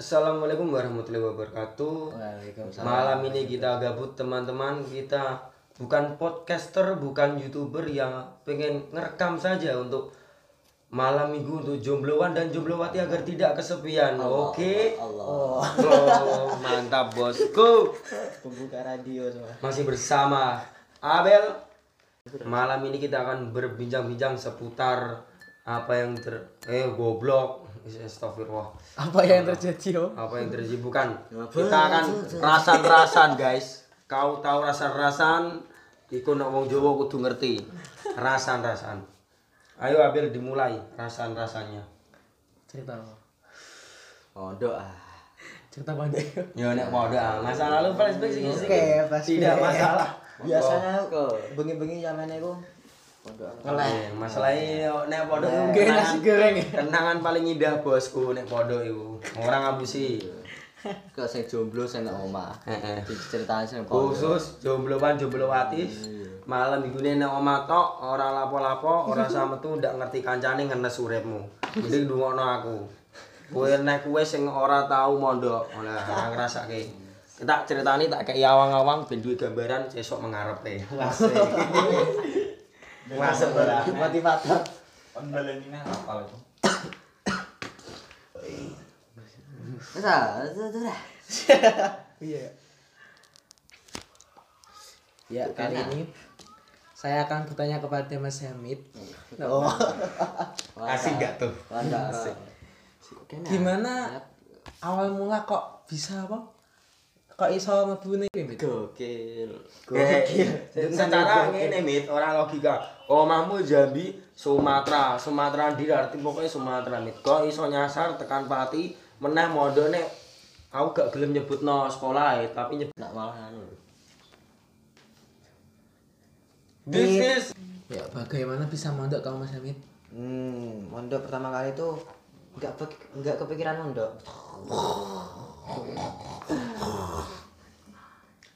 Assalamualaikum warahmatullahi wabarakatuh. Waalaikumsalam. Malam ini kita gabut teman-teman. Kita bukan podcaster, bukan youtuber yang pengen ngerekam saja untuk malam minggu untuk jombloan dan jomblowati agar tidak kesepian. Oke. Allah. Oh, mantap bosku. Pembuka radio semua. Masih bersama Abel. Malam ini kita akan berbincang-bincang seputar apa yang ter eh goblok. Astagfirullah. Apa yang terjadi, Om? apa yang terjadi bukan kita akan rasan-rasan guys kau tahu rasan-rasan iku nek wong Jawa kudu ngerti rasan-rasan ayo Abil dimulai rasan-rasannya Cerita apa? Pondok ah. Cerita pandai. ya nek podo ah. masa lalu flashback sih Oke, flashback. tidak masalah Biasanya kok bengi-bengi zamane iku pondok. Eh, masalahnya nek podo Oke, nasi goreng. Kenangan paling indah bosku nek podo iku. Orang ngapusi. Kok sing jomblo sing nang omah. Heeh. Diceritain sing pondok. khusus jombloan jomblowati malam minggu nek omah tok ora lapo-lapo ora sama tuh ndak ngerti kancane ngenes uripmu. Jadi ndungokno aku. Kowe nek kowe sing ora tau mondok ora ora ngrasake. Tak ceritani tak kayak awang-awang ben duwe gambaran sesok mengarepe Asik. Masuk ora Motivator. Wes ah, itu itu dah. Iya. Ya, kali ini saya akan bertanya kepada Mas Hamid. Oh. asik gak tuh Wanda. Gimana awal mula kok bisa apa? Kok iso mlebu nih Mit? Gokil. Gokil. Secara ngene mit, ora logika. Omahmu Jambi, Sumatera, Sumatera ndi arti pokoknya Sumatera mit. Kok iso nyasar tekan Pati, meneh mondone aku gak gelem nyebutno sekolah tapi nyebut Nak malah anu. This is Ya, bagaimana bisa mondok kamu Mas Hamid? Hmm, mondok pertama kali itu enggak enggak kepikiran mondok.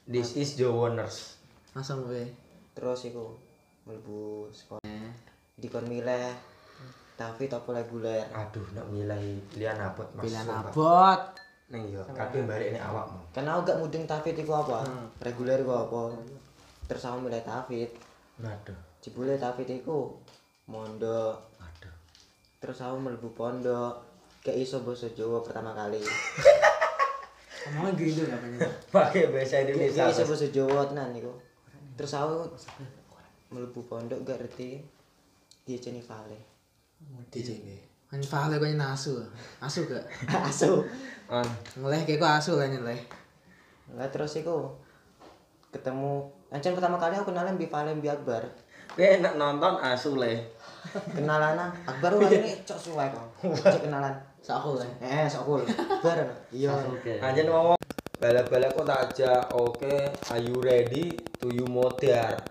This is Jawoners. Langsung gue. Terus iku mlebu sekolah. Dikon milih David apa reguler. Aduh, nak milih pilihan abot Mas. Pilihan abot. Ning yo, kabeh balik nek awakmu. Karena aku gak mudeng David iku apa? Reguler iku apa? Terus aku milih David. Aduh. Jebule David iku mondok. Aduh. Terus aku mlebu pondok. Kayak iso basa Jawa pertama kali. Ngomongnya gitu ya pengen. Pakai bahasa Indonesia. Iso basa Jawa tenan iku. Terus aku mlebu pondok gak ngerti dia jenis vale. DJ gue. Kan vale kau nasu. Asu gak? Asu. An. Ngeleh kayak kok asu kan ngeleh. Lah terus iku ketemu Ancen pertama kali aku kenalan Bi Vale Bi Akbar. Kowe nek nonton asu le. Kenalan Akbar orang ini cok suwe kok. Cok kenalan. Sakul. Eh, sok cool. Bar. Iya. Anjen ngomong balap-balap kok tak ajak, oke, are you ready to you modar?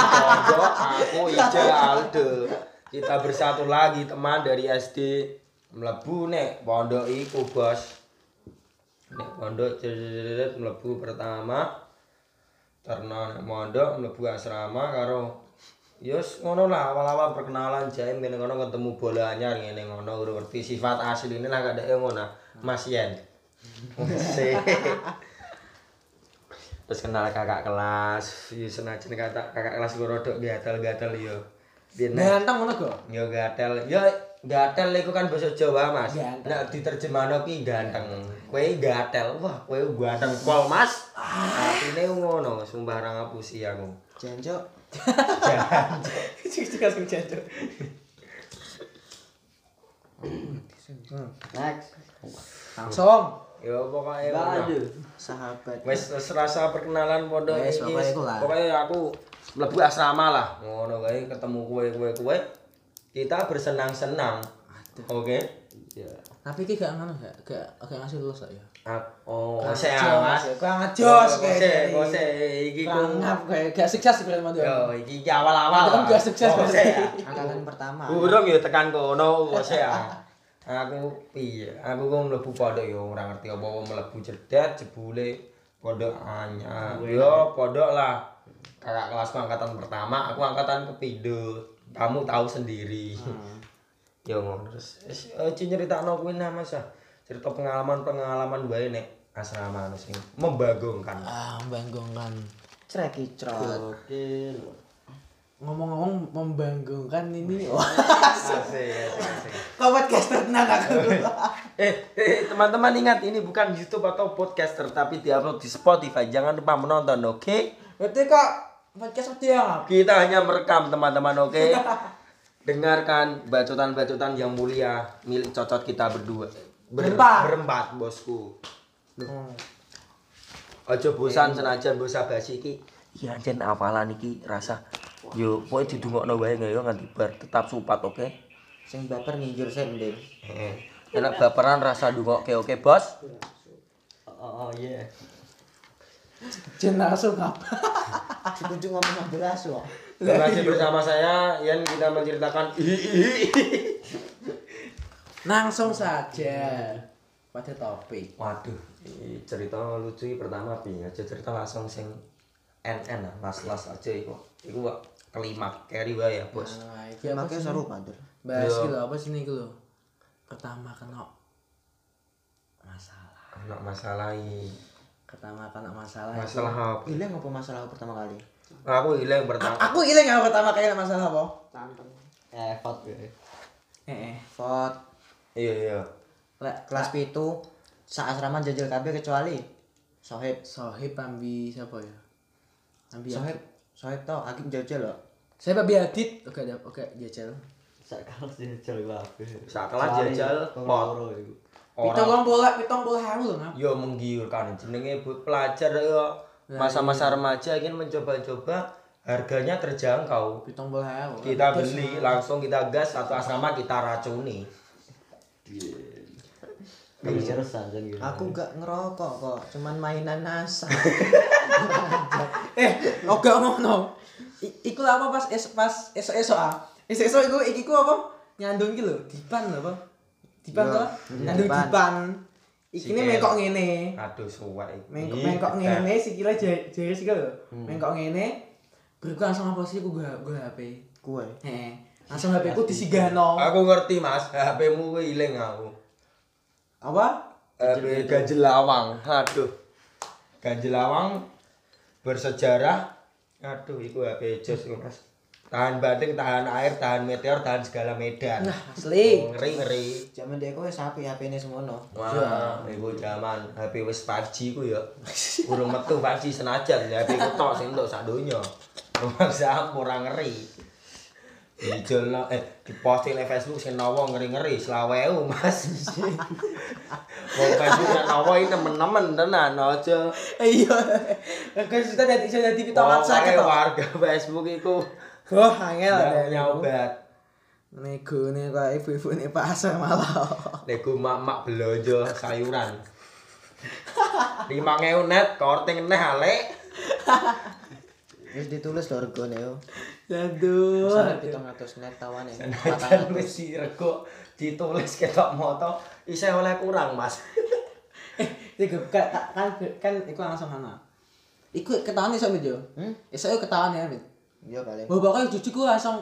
Aku Ija Aldo. Kita bersatu lagi teman dari SD. Mlebu nek pondok iku, Bos. Nek pondok jedet mlebu pertama. Nek pondok mlebu asrama karo Yus ngono lah awal-awal perkenalan jaim ngene ngono ketemu bola anyar ngene ngono urung ngerti sifat asli ini lah kadake ngono Mas Yen. Terus kenal kakak kelas, yo senajan kata kakak kelas gue rodok gatel-gatel yo. Ganteng ngono kok. yo gatel, yo gatel iku kan bahasa Jawa, Mas. Nek diterjemahno ki ganteng. Kowe gatel, wah kowe ganteng pol, Mas. Artine ngono, sumpah ra ngapusi aku. Cik kasih jancuk. Next. Langsung. Yo pokoknya ngono. Sahabat. Wes wes rasa perkenalan pondok Wes, pokoknya iku lah. Pokoknya aku mlebu asrama lah. Ngono kae ketemu kowe kowe kowe. Kita bersenang-senang. Oke. Ya. Tapi iki gak ngono gak gak gak ngasih lulus ya. Ah, Oh, ngejos, Mas. kurang ngejos Kose, kayaknya. kose iki ku. Ngap kayak gak sukses berarti Mas. Yo, iki iki awal-awal. Lah. gak sukses ya. Angkatan pertama. Burung yo tekan kono kose ya. Aku piye? Aku kok mlebu pondok yo ora ngerti apa mlebu cedet jebule pondok anyar. Yo pondok lah. Kakak kelasku angkatan pertama, aku angkatan kepindho. Kamu tahu sendiri. Yo ngono terus eh, ci nyeritakno kuwi nah Mas. Cerita pengalaman-pengalaman bae nek asrama anu sing membagongkan. Ah, banggongkan. Creki crot. Ngomong-ngomong membanggongkan ini. Asik, asik, asik. kok podcast tenang aku. Eh, eh, teman-teman ingat ini bukan YouTube atau podcaster tapi diupload di Spotify. Jangan lupa menonton, oke? Berarti kok podcast dia Kita hanya merekam teman-teman, oke? Dengarkan bacotan-bacotan yang mulia milik cocot kita berdua. Ber- Berempat. Berempat, bosku. Ojo bosan senajan bosa basi iki. Iya jen apalan iki rasa. Yo, pokoke didungokno wae yo nganti bar tetap supat, oke? Sing baper nginjur sending. Heeh. Enak baperan rasa dungokke, oke, Bos? Oh, oh iya. Jen langsung apa? Dikunjung ngomong belas kok. Masih bersama saya Yan kita menceritakan Langsung saja pada topik. Waduh, ini cerita lucu ini pertama pi aja cerita langsung sing NN lah, las-las aja iku. Iku kelima carry wae ya, Bos. Nah, Makanya sih? seru pantur. Bahas lho, apa sih ini lho? Pertama kena masalah. Anak masalah ini. Pertama kena masalah. Masalah apa? Ilang apa masalah pertama kali? Aku hilang pertama. Aku ilang yang pertama kali kena masalah apa? Eh, fot. Eh, eh. Fot Iya, iya. Lek kelas pitu sak asrama jajal kabeh kecuali Sohib. Sohib ambi siapa ya? Ambi Sohib, Sohib tau Akib jajal loh. Saya Babi Adit. Oke, oke jajal. Sak kelas jajal kabeh. Sakelas jajal pot. Pitong Orang bola, pitong bola haru lho, Ngap. yo menggiurkan jenenge pelajar yo masa-masa remaja ingin mencoba-coba harganya terjangkau. Pitong bola haru. Kita beli langsung kita gas satu asrama kita racuni. Aku gak ngerokok kok, cuman mainan NASA. Eh, oga ngono. Iku apa pas es pas esok-esok ah. Esok-esok iku iki ku apa? Nyandung iki lho, dipan lho apa? Dipan Yo, to? Nyandung dipan. Iki Sikil. mengkok ngene. Aduh suwek iki. Mengkok Ih, mengkok getar. ngene sikile jari sikile lho. Mengkok ngene. Beriku langsung apa sih ku gak gua HP. Kue. Heeh. Langsung HP ku disigano. Aku ngerti Mas, HP-mu kuwi ilang aku. Apa? HP ganjel lawang. Aduh. Ganjel lawang bersejarah. Aduh, iku HP jos iku Mas. Tahan banting, tahan air, tahan meteor, tahan segala medan. Nah, asli. ngeri ngeri. Zaman dia kue sapi HP ini semono. Wah, iku zaman HP wis 5G ku ya. Urung metu 5G senajan, HP ku tok sing entuk sak donya. Rumah ora ngeri. Dijolno eh diposting di Facebook sing nawa ngeri-ngeri selaweu Mas. Wong Facebook yang nawa ini nemen-nemen tenan aja. Iya. Kan sudah dadi sudah dadi pitong WhatsApp to. warga Facebook iku Wah, angel nggak ada. punya obat. Nego nih kok ibu-ibu nih pasar malah. Nego mak-mak belanja sayuran. Lima ngewu net, korting neh alek. Terus ditulis lho regone yo. Aduh. Misalnya pitung atus net tawane. Senajan wis dirego ditulis ketok moto isih oleh kurang, Mas. Iku kan kan kan iku langsung ana. Iku ketahuan iso Mit yo. Hmm? Iso ketahuan ya Mit. Iya kali. Bahwa pokoknya cucuku langsung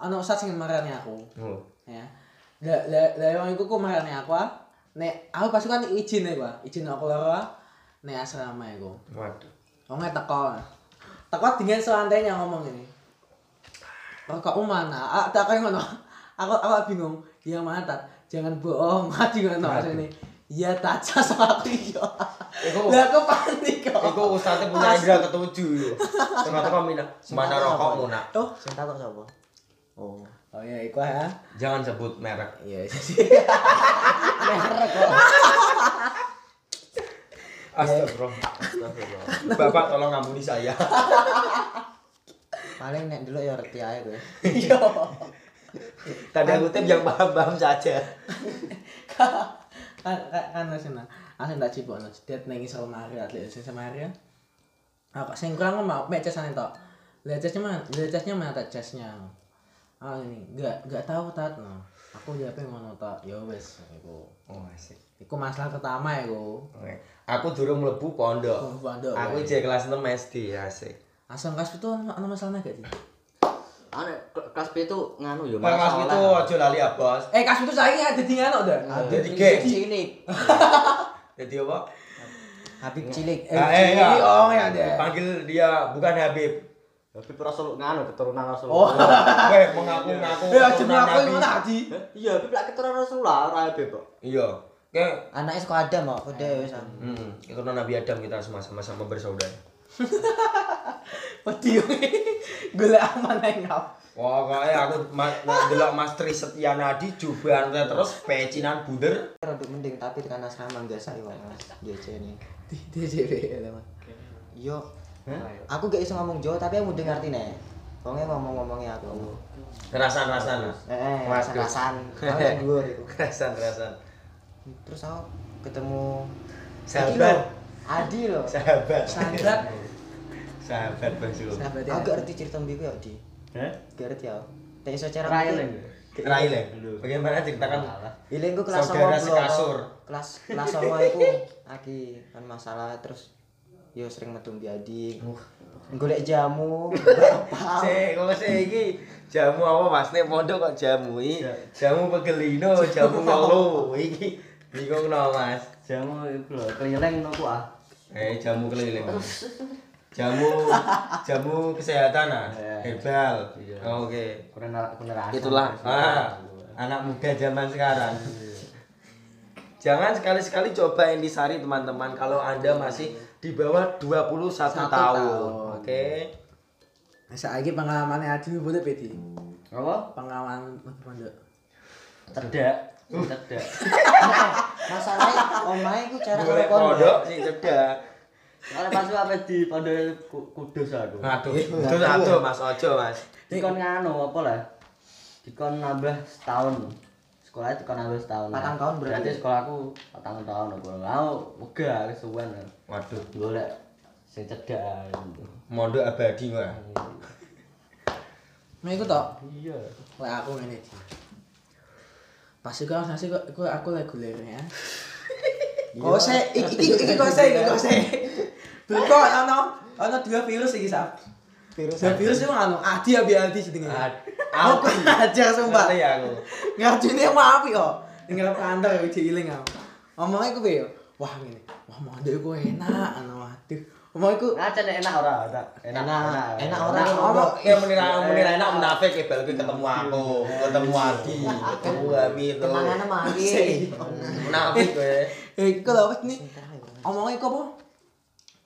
ana usah sing marani aku. Oh. Ya. Lah lah lah wong iku ku marani aku. ah. Nek aku pas kan izin ya gua, izin aku loro ah. nek asrama iku. Waduh. Wong teko. Teko dengan selantainya ngomong ini. Rokokmu mana? Ah, tak kayak ngono. Aku aku bingung. Yang mana tat? Jangan bohong. Mati ngono asline. Iya tak cas aku yo. Iku- Lah aku panik kok. Iku ustaznya punya indra ketujuh yo. Tengah-tengah mina, mana rokokmu nak? Oh. Sing takok sapa? Oh. Oh ya iku ya. Jangan sebut merek. Iya jadi. Astagfirullah. Bapak tolong ampuni saya. Paling nek dulu ya reti ae kowe. Iya. Tanda kutip yang paham-paham saja. kan kan kan sana. Asin tak cipok no. Dia nengi soal Maria, atlet sing sama Maria. Aku sing kurang mau mek tok. Lah casnya mana? Casnya mana tak casnya? Ah ini enggak enggak tahu tat no. Aku di HP ngono tok. Ya wis iku. Oh, asik. Iku masalah pertama. Oke. Aku durung mlebu pondok. Aku jek kelas 6 SD asik. Asal kas itu ana masalah gak sih? ane kelas itu nganu ya Pas masalah. itu aja lali ya, Bos. Eh kas itu saya ada di ngono dah. Jadi geng. cilik Jadi apa? Habib cilik Eh, Ah, eh, ya. oh, ya ada. Panggil dia bukan Habib. Tapi Rasul nganu keturunan Rasul. Oh. Weh, mengaku-ngaku. Eh aja keturunan aku Nabi. ngono adi. Iya, tapi lek keturunan Rasulullah ora Habib kok. Iya. Oke. anaknya sekolah Adam kok udah wis Hmm, keturunan Nabi Adam kita semua sama-sama bersaudara. Wedi golek aman ae ngap. Pokoknya aku delok Mas Tri Setyanadi jubahan terus pecinan bunder. Rodok mending tapi tekan asrama enggak saya kok Mas Di DJP teman. yo aku gak iso ngomong Jawa tapi aku udah ngerti nih Pokoknya ngomong-ngomongnya aku Kerasan-kerasan. Eh, Waduh. rasan Aku yang dhuwur iku. Kerasan-kerasan. Terus aku ketemu Sahabat. Adi loh. Sahabat. Sahabat. Sahabat Bang Sul. Sahabat ya. Aku ngerti cerita mbiku ya, Di. Heh? Gak ngerti ya. Tak iso cara? Rail ya? Bagaimana ceritakan Ileng ku kelas Saudara 9 sekasur. Kelas kelas 9 iku aki kan masalah terus yo sering metu mbi Adi. Golek jamu? Sik, kok sik iki jamu apa Mas? Nek pondok kok jamu iki. Jamu pegelino, jamu ngolo. Iki bingung no Mas. Jamu iku lho, keliling nopo ah. Eh, jamu keliling. Jamu jamu kesehatan ah, Iya. herbal. Iya. Oke. Kurang kurang rasa. Itulah ah, anak muda zaman sekarang. Jangan sekali-sekali coba intisari teman-teman kalau Anda masih di bawah 21 Satu tahun. tahun. Oke. Saiki pengalamannya Adi boleh pedi. Apa? Pengalaman pondok. Cedak. Cedak. Masalahnya omahe ku cara pondok sing cedak. Kalau pas apa di pondok Ku- kudus aku. Aduh, itu satu Mas Ojo, Mas. Dikon nganu apa lah? Dikon nambah setahun. Sekolah itu kan nambah setahun. Patang tahun berarti? Berarti sekolahku patang tahun aku. Aku wegah kesuwen. Waduh, Golek sing cedak mondok abadi Wak. Nah iku tok. Iya. Lek aku ngene iki. Pas iku aku aku lek gulernya. Kok se iki iki iki kok se iki kok se. Buka ono ono dua virus iki sap. virus. Dua virus itu anu Adi abi Adi jenenge. Ad- Aku ajar sumpah. Ngerti aku. Ngerjine mau api kok. Tinggal kantor ya diiling aku. Omongnya aku piye? Wah ngene. Wah mondok iku enak anu Omong iku Ngaca nek enak ora? Enak. Enak, enak ora. Omong Ya menira menira enak munafik ya balik ketemu aku, ketemu Adi, ketemu Amin. Kenangannya mari. Munafik kowe. eh iku lho wis nih. Omongnya iku apa?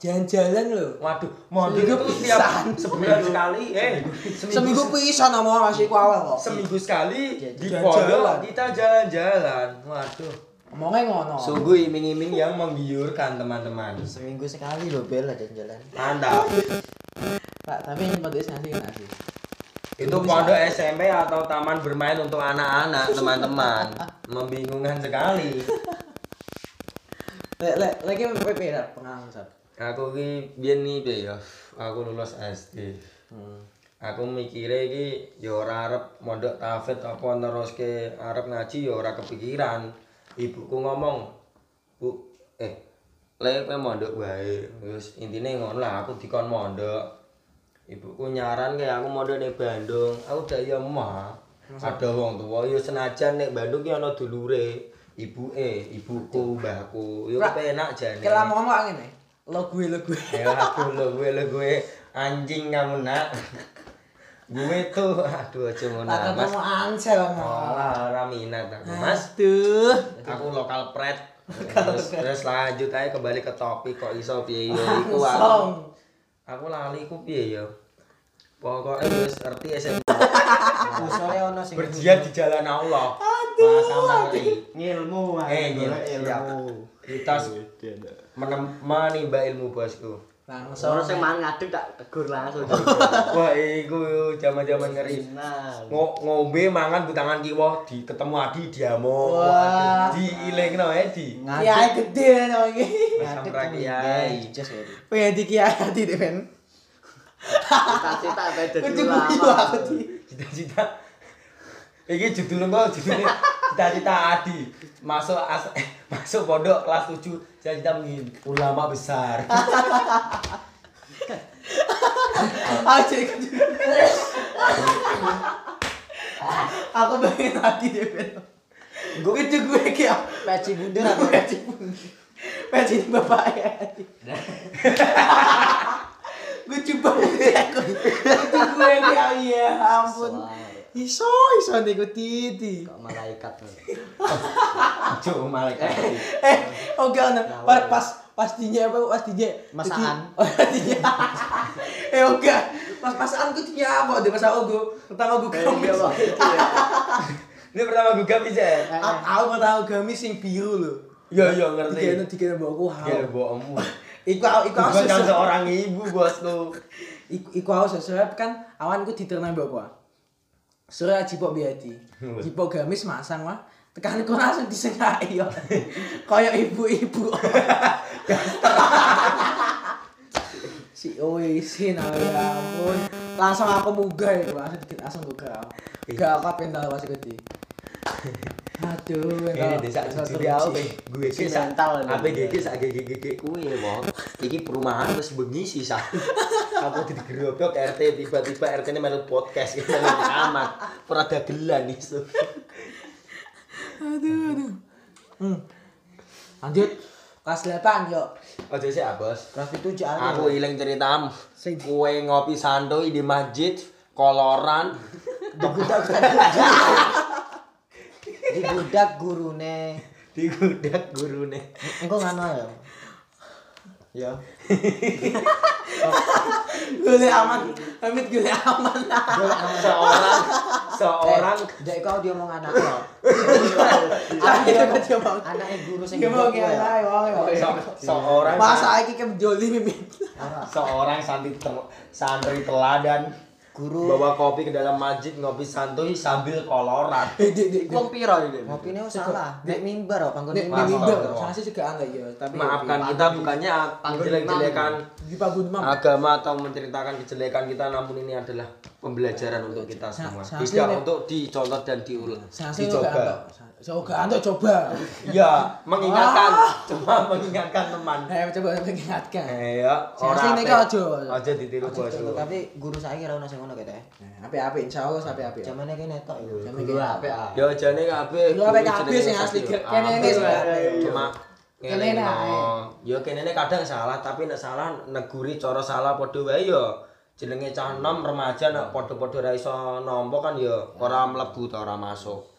Jalan-jalan lho. Waduh, Seminggu itu tiap sebulan sekali, eh Seminggu pisan omong masih ku awal kok. seminggu sekali di pondok kita jalan-jalan. Waduh. Omongnya ngono. Sungguh iming-iming yang menggiurkan teman-teman. Seminggu sekali loh bel ada jalan. Mantap. Pak, tapi ini nasi kan nasi. Itu pondok SMP atau taman bermain untuk anak-anak, teman-teman. Membingungkan sekali. Lek lek lagi PP lah pengalaman. Aku ki biyen nih piye ya. Aku lulus SD. Hmm. Aku mikire iki ya ora arep mondok tafid apa neruske arep ngaji ya ora kepikiran. Ibuku ngomong, "Bu, eh lek kowe mondok wae." Wis intine ngono lah aku dikon mondok. Ibuku nyaran kayak aku mondok ning Bandung. Aku dak ya emah. Ada wong tuwa ya senajan nek Bandung ki ana dulure. Ibuke, ibuku, mbahku. Ya kepenak jane. Kira ngomong ngene. Lo gue lo gue. Ya aku lo gue lo gue anjing kamu nak. gue tuh aduh aja ngono Tak Mas. ngomong. Olah ora minat aku. Mas, Aduh. aku lokal pret. Terus, terus lanjut aja kembali ke topik kok iso piye ya iku aku. Langsung. Aku lali iku piye ya. Pokoknya wis ngerti SMP Usole ono sing berjihad di jalan Allah. Aduh. ngeri. Ngilmu ah. Eh, ngilmu. Kita menimba ilmu bosku. Langsung. Orang sing makan ngadeg tak tegur langsung. Wah, iku jaman-jaman ngeri. Ng ngombe mangan butangan kiwa, di ketemu adi, diamo mau. Wah. Di ileng di. Ngaduk. Ya, gede ya no, ini. Ngaduk lagi ya. Pengen di kia adi deh, men. Cita-cita apa jadi lama. Cita-cita. iki judul lo, judulnya. Cita-cita adi. Masuk, masuk pondok kelas 7. Cita-cita menjadi ulama besar. Aja ikut. Aku pengen hati deh. Gue itu gue kayak Peci bundar peci pun. Peci bapak ya. Gue coba aku. Itu gue kayak ya ampun. Iso iso nih gue titi. Kok malaikat tuh. Cuk malaikat. Eh, oke ana pas pas pastinya apa pastinya Masakan. Oh, pastinya. eh oke. Pas pasan gue tinya apa deh pas aku pertama gue gamis. Ini pertama gue gamis ya. Aku pertama gamis sing biru lho. Iya iya ngerti. Dikene dikene mbokku Ya hau. bohongmu. Iku aku iku aku kan seorang ibu bosku. Iku iku aku sesep kan awanku diterna mbokku. Surya jipok biadi. Jipok gamis masang wah. Tekan kok langsung disengai yo. Kayak ibu-ibu. si oi sin ya ampun. Langsung aku munggah iku, langsung dikit langsung buka. Gak apa pendal pas gede. Aduh, Ini desa jujur gue Mental ini. apa gigi sak gigi gigi kuwi lho. Iki perumahan wis bengi sih sak. Aku digerobok RT tiba-tiba RT ini melu podcast gitu amat. Ora dagelan iso. Aduh, aduh. Hmm. Lanjut. Kelas 8 yuk. Ojo sih ah, Bos. Kelas itu jauh. Aku ilang ceritamu. Sing- Kue ngopi santuy di masjid, koloran, dibudak dibudak gurune digudak gurune. engko ngono ya ya Gue aman. Amit gue aman. Seorang seorang Dek kau dia mau anak lo. Ayo kita coba. Anak guru sing Gue mau ya. seorang Masa iki ke joli mimit. Ora. seorang santri santri teladan Guru bawa kopi ke dalam masjid ngopi santuy sambil koloran. Eh. Wong piro iki? ngopine salah. Nek mimbar kok panggon Nek mimbar. saya sih juga aneh ya, tapi Maafkan kita bukannya menjelek-jelekan agama atau menceritakan kejelekan kita namun ini adalah pembelajaran untuk kita semua. Sa- sa- Tidak asli, untuk dicontoh dan diulang. Saya Saya enggak antok coba. Iya, mengingatkan, cuma mengingatkan teman. Eh, coba mengingatkan. Eh ya, Saya sih nek aja. Aja ditiru bosku. Tapi guru saiki ora ono sing ngono kete. Api-api insyaallah api-api. Jamane kene tok iku. Jamane Guru apik ah. Ya jane kabeh. Lu apik kabeh sing asli kene ini sing apik. Cuma Kene ini ae. Ya kene kadang salah tapi nek salah neguri cara salah padha wae ya. Jenenge cah enom remaja nek padha-padha ra iso nampa kan ya ora mlebu ta ora masuk.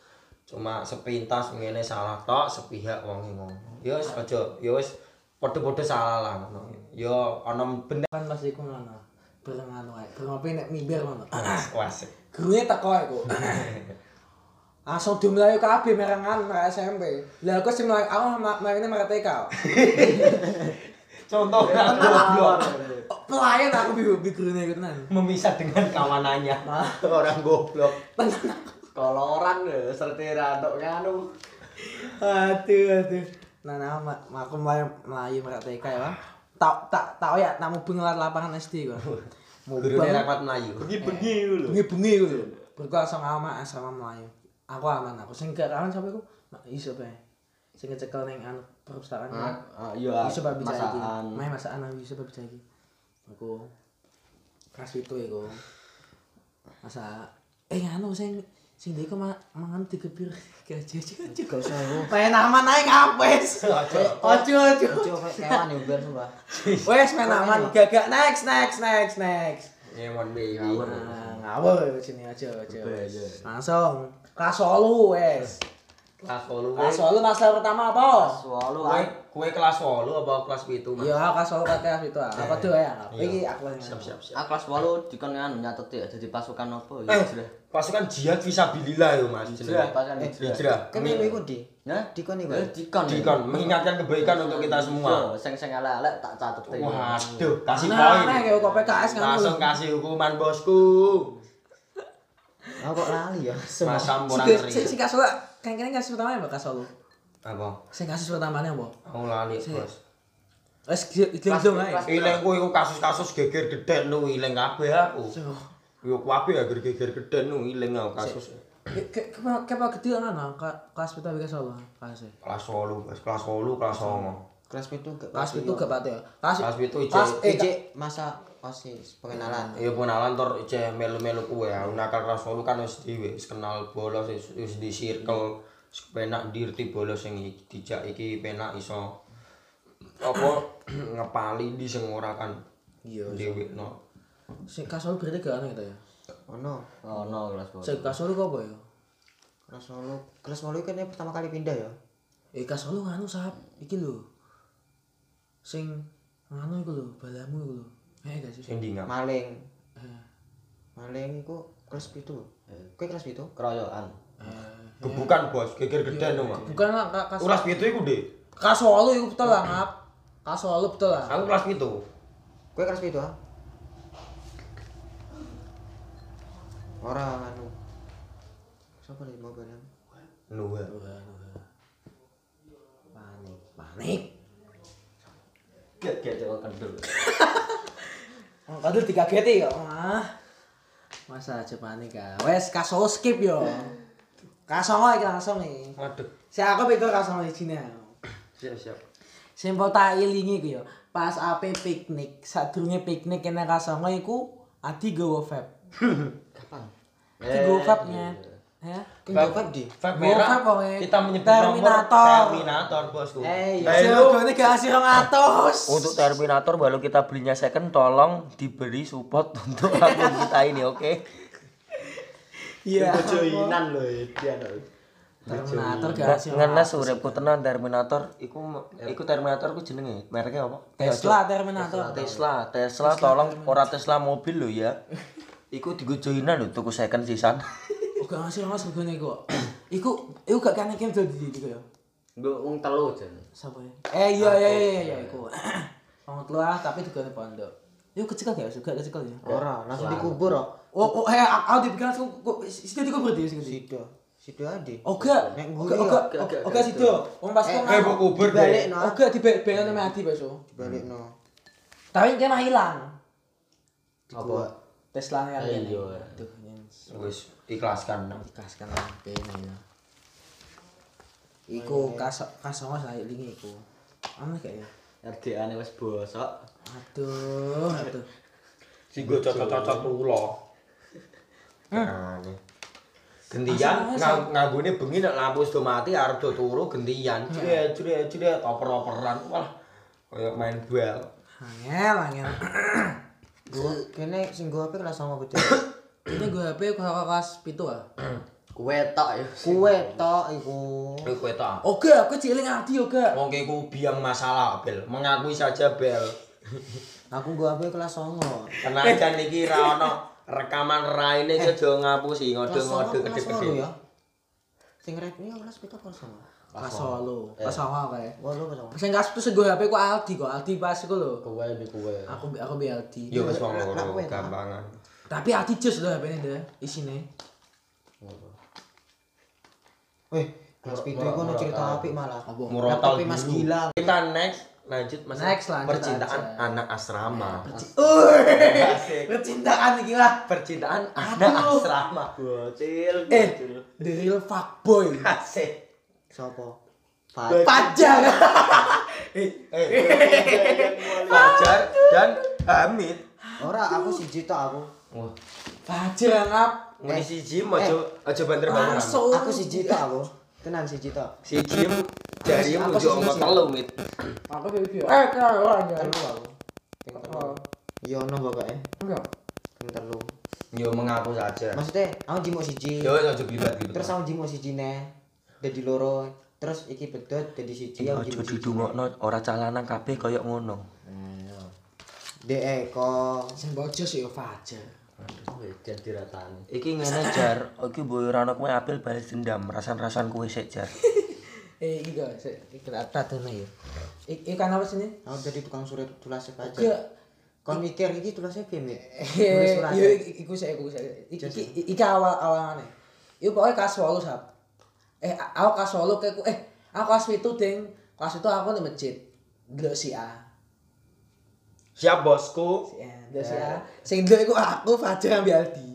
Cuma sepintas ngene salah tok sepihak wong ngono. Ya wis aja, ya wis padha-padha salah lah ngono. Ya ana bener Kan pas iku ngono. Berengan wae. Berengopi nek mimbar ngono. klasik. Gurune teko iku. Asal dimlayu kabeh merengan merek SMP. Lah aku sing mlayu aku mlayune merek TK. Contoh goblok. Pelayan aku bi gurune iku tenan. memisah dengan kawanannya orang goblok Koloran lho, sertira tok nganu. Aduh, aduh. Nah, nah, ma- ma- aku melayu melayu merek TK ya. Tak tak tak ya, tak mubeng lewat lapangan SD kok. guru Mubeng. rapat melayu Bengi-bengi lho. Bengi-bengi ku lho. Berku sama ama asrama melayu. Aku aman aku sing gak kawan sampe ku mak iso bae. Sing ngecekel ning anu perpustakaan. Ah, ah, iya, iso bae bisa iki. Main masakan aku iso bae bisa iki. Aku kelas itu iku. Masa eh anu sing sing dia kok ma- mangan digebir gaji aja Gak usah iku. Main aman ae ngapes. Ojo ojo. Ojo kayak kewan ya bar sumpah. Wes main aman gagak next next next next. Nyemon baby Nah, ngawur sini aja aja. Langsung kelas 8 wes. kelas 8 Kelas 8 masalah pertama apa? Kue ah. Kue kelas 8 apa kelas 7 mas Iya, kelas 8 kelas itu. Aku tuh ya. Iki aku yang siap siap siap Ah kelas 8 dikon anu nyatet ya jadi pasukan apa ya eh pasukan jihad visabilillah yo mas jenenge. pasukan Eh, hijrah. hijrah Kan iku iku di. Ya, Dikon iku. Eh, dikon. ya? Dikon mengingatkan kebaikan untuk kita semua Yo, Sing sing elek tak catet ya. waduh kasih Nah, poin nah kayak kok PKS kan. langsung kasih hukuman bosku Aku kok lali ya. Sumpah. masam Si kurang si ngeri si kasus kan kan kasus pertama ya kelas 8. Apa Sing kasus pertamanya apa? aku lali bos Wes gelem dong ae. Ileng kuwi iku kasus-kasus geger geden nu ileng kabeh aku. Yo kabeh agar geger geden nu ileng aku kasus. Kayak kayak gede kan ana kelas pertama kelas 8 kelas Kelas 8, Bos. kelas 8, kelas 9. Kelas itu gak Kelas pasti, itu yo. gak pati ya. Kelas Kelas pitu ije. Kelas eh Ije masa osis pengenalan. Ya pengenalan tor ije melu-melu kuwe ya. Nakal kelas 8 kan wis dhewe wis kenal bola wis wis di circle Wis penak dirti bola sing dijak iki penak iso apa ngepali di sing ora kan. Iya. Dhewe no. sing kelas solo berarti gak gitu ya. Ono. Oh no kelas bawah. Sing kelas solo kok apa ya? Kelas solo. Kelas solo kan pertama kali pindah ya. Eh kelas solo nganu sap, iki lho. Sing nganu iku lho, balamu iku lho. Eh gak sih? Sing dingap. Maling. Eh, Maling iku kelas pitu. Kowe kelas pitu? Keroyokan. eh, Bukan bos, geger gede no. Bukan lah Kak, kelas Kelas pitu iku, kelas solo iku betul lah ngap. Kelas solo betul lah. Aku kelas pitu. Kowe kelas pitu ah? Ora anu. Siapa nih mau bareng? Nuha. Panik, panik. Gak gak coba kendul. Oh, kadul digageti kok. Ah. Masa aja panik ah. Wes solo skip yo. Solo iki langsung iki. Waduh. Si aku pikir di sini. Siap, siap. Simpel tak ilingi ku yo. Pas ape piknik, sadurunge piknik kene kasongo iku adi gowo vape. Kapan? Adi gowo vape-nya. Ya. Kau jawab di. Vape Gua merah. pokoknya. Kita menyebut Terminator. Terminator, bosku. Eh, iya. Eh, lu Segone gak asih 200. Untuk Terminator baru kita belinya second tolong diberi support untuk akun kita ini oke Iya. Joinan loh dia loh. Terminator gak asih. ngenes uripku tenan Terminator iku iku Terminator ku jenenge mereknya apa Tesla Terminator. Tesla Tesla tolong ora Tesla mobil lo ya iku digo joinan lho tuku second sisan Oh gak asih 200 segone iku. Iku iku gak kene kim dadi iku yo. Gue wong telu jen. Sapa ya? Eh iya iya iya iya iku. Wong tua tapi digone pondok. Iku kecil gak suka kecil ya. Ora, langsung dikubur oh. Oh, oh, eh, aku tipe kan, aku, situ tiga berarti ya, situ. Situ, oke oh, nek Oke, oke, oke, oke, situ. Om pas kok eh aku berbalik, no. Oke, tipe, tipe yang namanya Adi, besok. Balik, hmm. no. Tapi dia mah hilang. Apa? Tesla nya kali ini. Iya, Wes, ikhlaskan, no. Ikhlaskan, oke, ini ya. Iku kasok, kasok, kasok, kasok, kasok, kasok, kasok, kasok, kasok, kasok, kasok, kasok, Aduh, kasok, kasok, kasok, kasok, kasok, kasok, Gentian Asal- ngang nganggone bengi nek lampu wis do mati arep do turu gentian. Jret jret jret oper-operan wah kaya main bal. Angel, angel. Gua kene sing gua apa kelas sama betul. Ini gue HP kelas pitu ah. Kue tok ya. Kue tok iku. Kowe kowe ta. Oke, aku cilik Adi oke. Wong ku biang masalah Bel. Mengakui saja Bel. Aku gua apa kelas songo. Tenajan iki ra ono rekaman raine eh, aja ngapusi ngode-ngode gede-gede. Sing rek iki ora spek apa sono. Pas lo, pas apa kae? Walu pas. Sing gas tuh gue HP ku Aldi kok, Aldi pas iku lho. Kowe bi kowe. Aku aku bi Aldi. Yo wis wong ngono gampangan. Tapi Aldi jos lho HP-ne dhe, isine. Weh, kelas pitu iku ono cerita apik malah. Tapi Mas Gilang. Kita next lanjut Mas. Next, lanjut percintaan aja. anak asrama. Percintaan iki lah. Percintaan anak Aduh. asrama. Bocil. Eh, the real fuckboy. Asik. Sopo? Pajar. Eh, Fajar dan Hamid. Ora, aku siji tok aku. Wah, Pajar ngap. ngene si Jim aja aja banter banget. Aku siji tok aku. Tenan siji tok. Si Jim jari muncul sih omong sih. telu mit. Aku baby. Eh, kenal ora aja. Ping telu. Iya ono pokoke. Enggak. Ping telu. Yo mengaku saja. Maksudnya, aku jimo siji. Yo aja glibat gitu. Terus aku jimo siji ne. Dadi loro. Terus iki bedot dadi siji aku aja jimo siji. didungokno ora calanan kabeh kaya ngono. Dek Eko. Sing bojos ya Fajar. Jadi ratani. Iki ngene jar, iki mbok ora ana kowe apil balas dendam, rasan-rasan kowe sik jar. Eh, sik iki rata tuh ya. Iki kan apa sini? Aku jadi tukang surat tulas aja. Enggak. Kon mikir iki tulasnya piye, Mit? Eh, iya iku sik iku sik. Iki iki- iki awal awalane. Iku pokoknya kelas 8 sap. Eh a- aku kelas 8 kayak eh aku kelas 7 ding. Kelas itu aku di masjid. Delok si A. Siap bosku. Si A, delok si A. Sing delok iku aku Fajar ambil Aldi.